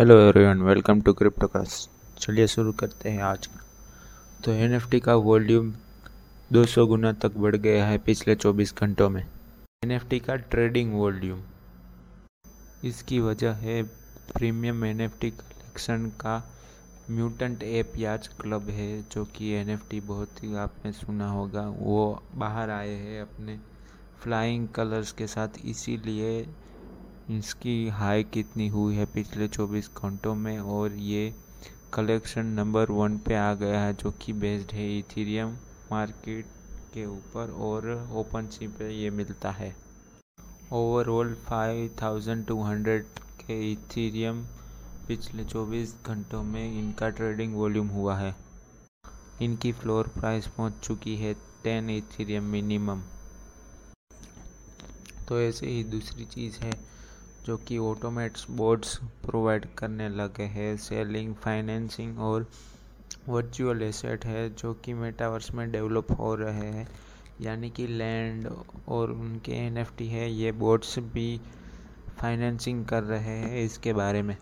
Hello everyone welcome to crypto Cryptocast चलिए शुरू करते हैं आज का। तो एनएफटी का वॉल्यूम 200 गुना तक बढ़ गया है पिछले 24 घंटों में। एनएफटी का ट्रेडिंग वॉल्यूम इसकी वजह है प्रीमियम एनएफटी कलेक्शन का म्यूटेंट एप याच क्लब है, जो कि एनएफटी बहुत ही आपने सुना होगा। वो बाहर आए हैं अपने फ्लाइंग कलर्स के साथ, इसीलिए इसकी हाई कितनी हुई है पिछले 24 घंटों में और ये कलेक्शन नंबर वन पे आ गया है जो कि बेस्ड है इथीरियम मार्केट के ऊपर और ओपन सी पे ये मिलता है। ओवरऑल 5200 के इथीरियम पिछले 24 घंटों में इनका ट्रेडिंग वॉल्यूम हुआ है। इनकी फ्लोर प्राइस पहुँच चुकी है 10 इथीरियम मिनिमम। तो ऐसे ही दूसरी चीज़ है जो कि ऑटोमेट्स बोर्ड्स प्रोवाइड करने लगे हैं। सेलिंग फाइनेंसिंग और वर्चुअल एसेट है जो कि मेटावर्स में डेवलप हो रहे हैं। यानी कि लैंड और उनके एनएफटी है, ये बोर्ड्स भी फाइनेंसिंग कर रहे हैं इसके बारे में।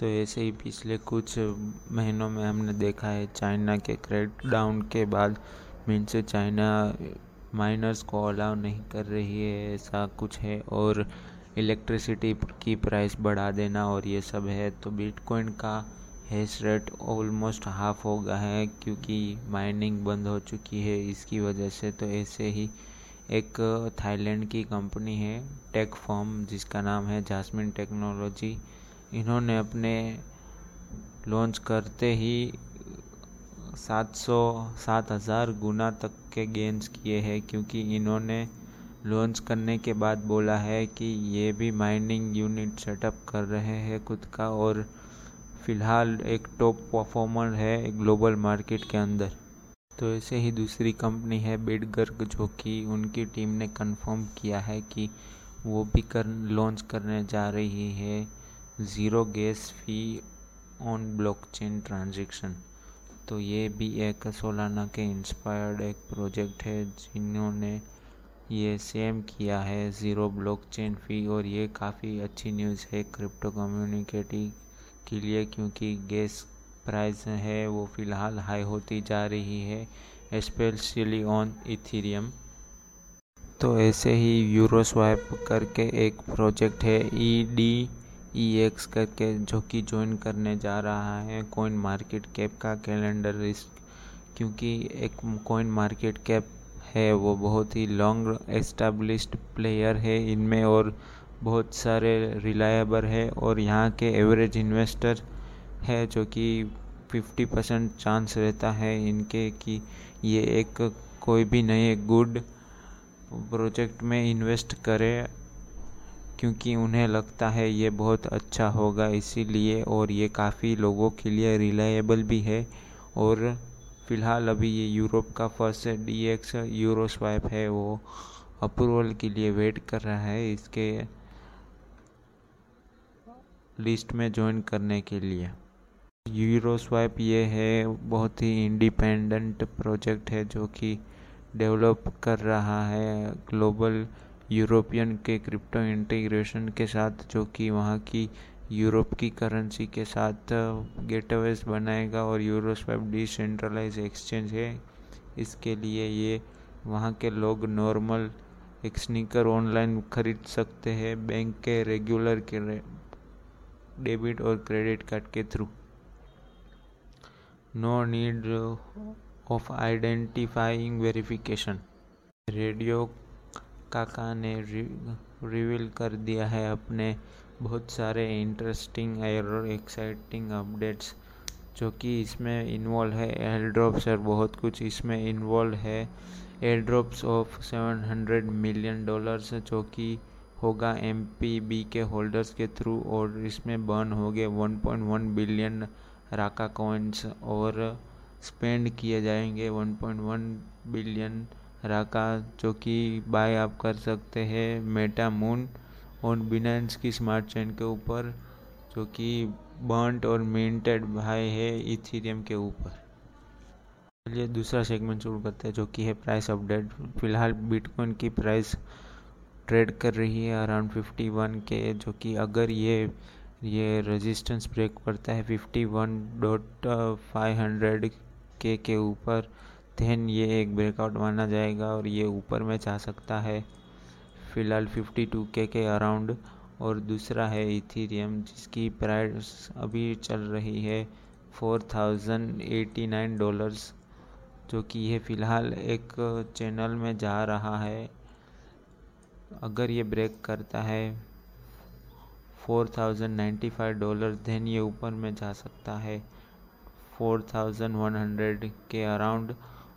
तो ऐसे ही पिछले कुछ महीनों में हमने देखा है, चाइना के क्रेड डाउन के बाद मीन्स चाइना माइनर्स को अलाउ नहीं कर रही है, ऐसा कुछ है और इलेक्ट्रिसिटी की प्राइस बढ़ा देना और ये सब है तो बिटकॉइन का हैश रेट ऑलमोस्ट हाफ़ हो गया है क्योंकि माइनिंग बंद हो चुकी है, इसकी वजह से तो ऐसे ही एक थाईलैंड की कंपनी है, टेक फॉर्म, जिसका नाम है जासमिन टेक्नोलॉजी। इन्होंने अपने लॉन्च करते ही 700 सात हज़ार गुना तक के गेंस किए हैं, क्योंकि इन्होंने लॉन्च करने के बाद बोला है कि ये भी माइनिंग यूनिट सेटअप कर रहे हैं खुद का और फ़िलहाल एक टॉप परफॉर्मर है ग्लोबल मार्केट के अंदर। तो ऐसे ही दूसरी कंपनी है बिडगर्ग जो कि उनकी टीम ने कंफर्म किया है कि वो भी कर लॉन्च करने जा रही है zero gas fee on blockchain transaction तो ये भी एक सोलाना के इंस्पायर्ड एक प्रोजेक्ट है जिन्होंने ये सेम किया है ज़ीरो ब्लॉकचेन फ़ी और ये काफ़ी अच्छी न्यूज़ है क्रिप्टो कम्युनिकेटी के लिए क्योंकि गैस प्राइस है, वो फ़िलहाल हाई होती जा रही है स्पेशली ऑन इथीरियम तो ऐसे ही यूरो स्वाइप करके एक प्रोजेक्ट है ई डी ई एक्स करके, जो कि ज्वाइन करने जा रहा है कॉइन मार्केट कैप का कैलेंडर रिस्क क्योंकि एक कॉइन मार्केट कैप है, वो बहुत ही लॉन्ग एस्टेब्लिश्ड प्लेयर है इनमें और बहुत सारे रिलायबल है और यहाँ के एवरेज इन्वेस्टर है जो कि 50 परसेंट चांस रहता है इनके कि ये एक कोई भी नए गुड प्रोजेक्ट में इन्वेस्ट करे, क्योंकि उन्हें लगता है ये बहुत अच्छा होगा इसीलिए और ये काफ़ी लोगों के लिए रिलायबल भी है और फ़िलहाल अभी ये यूरोप का फ़र्स्ट डी एक्स यूरो है वो। अप्रूवल के लिए वेट कर रहा है इसके लिस्ट में ज्वाइन करने के लिए। यूरो स्वाइप ये है, बहुत ही इंडिपेंडेंट प्रोजेक्ट है जो कि डेवलप कर रहा है ग्लोबल यूरोपियन के क्रिप्टो इंटीग्रेशन के साथ, जो कि वहाँ की यूरोप की करेंसी के साथ गेटवेज बनाएगा और यूरोस्वैप डिसेंट्रलाइज एक्सचेंज है। इसके लिए ये वहाँ के लोग नॉर्मल एक स्नीकर ऑनलाइन खरीद सकते हैं बैंक के रेगुलर के डेबिट और क्रेडिट कार्ड के through. No need of identifying verification. Radio काका ने रिवील कर दिया है अपने बहुत सारे इंटरेस्टिंग और एक्साइटिंग अपडेट्स जो कि इसमें इन्वॉल्व है। एयर ड्रॉप्स और बहुत कुछ इसमें इन्वॉल्व है। Airdrops of 700 million dollars जो कि होगा एमपीबी के होल्डर्स के थ्रू और इसमें बर्न हो गए 1.1 बिलियन राका कॉइन्स और स्पेंड किए जाएँगे 1.1 बिलियन राका जो कि बाय आप कर सकते हैं। मेटा मून और बिनेंस की स्मार्ट चेन के ऊपर, जो कि बर्नट और मिंटेड भाई है इथीरियम के ऊपर। चलिए दूसरा सेगमेंट शुरू करते हैं, जो कि है प्राइस अपडेट फ़िलहाल बिटकॉइन की प्राइस ट्रेड कर रही है अराउंड 51 के, जो कि अगर ये ये रेजिस्टेंस ब्रेक करता है fifty one dot five hundred के के ऊपर देन ये एक ब्रेकआउट माना जाएगा और ये ऊपर में जा सकता है। फ़िलहाल फिफ्टी टू के के अराउंड, और दूसरा है इथीरियम जिसकी प्राइस अभी चल रही है four thousand eighty nine dollars जो कि ये फ़िलहाल एक चैनल में जा रहा है। अगर ये ब्रेक करता है four thousand ninety five dollar then ये ऊपर में जा सकता है फोर थाउज़ेंड वन हंड्रेड के अराउंड,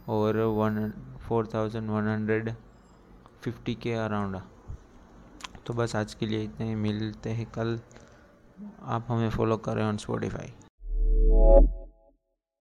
और one four thousand one hundred fifty के अराउंड तो बस आज के लिए इतने मिलते हैं कल। आप हमें फॉलो करें ऑन स्पॉटिफाई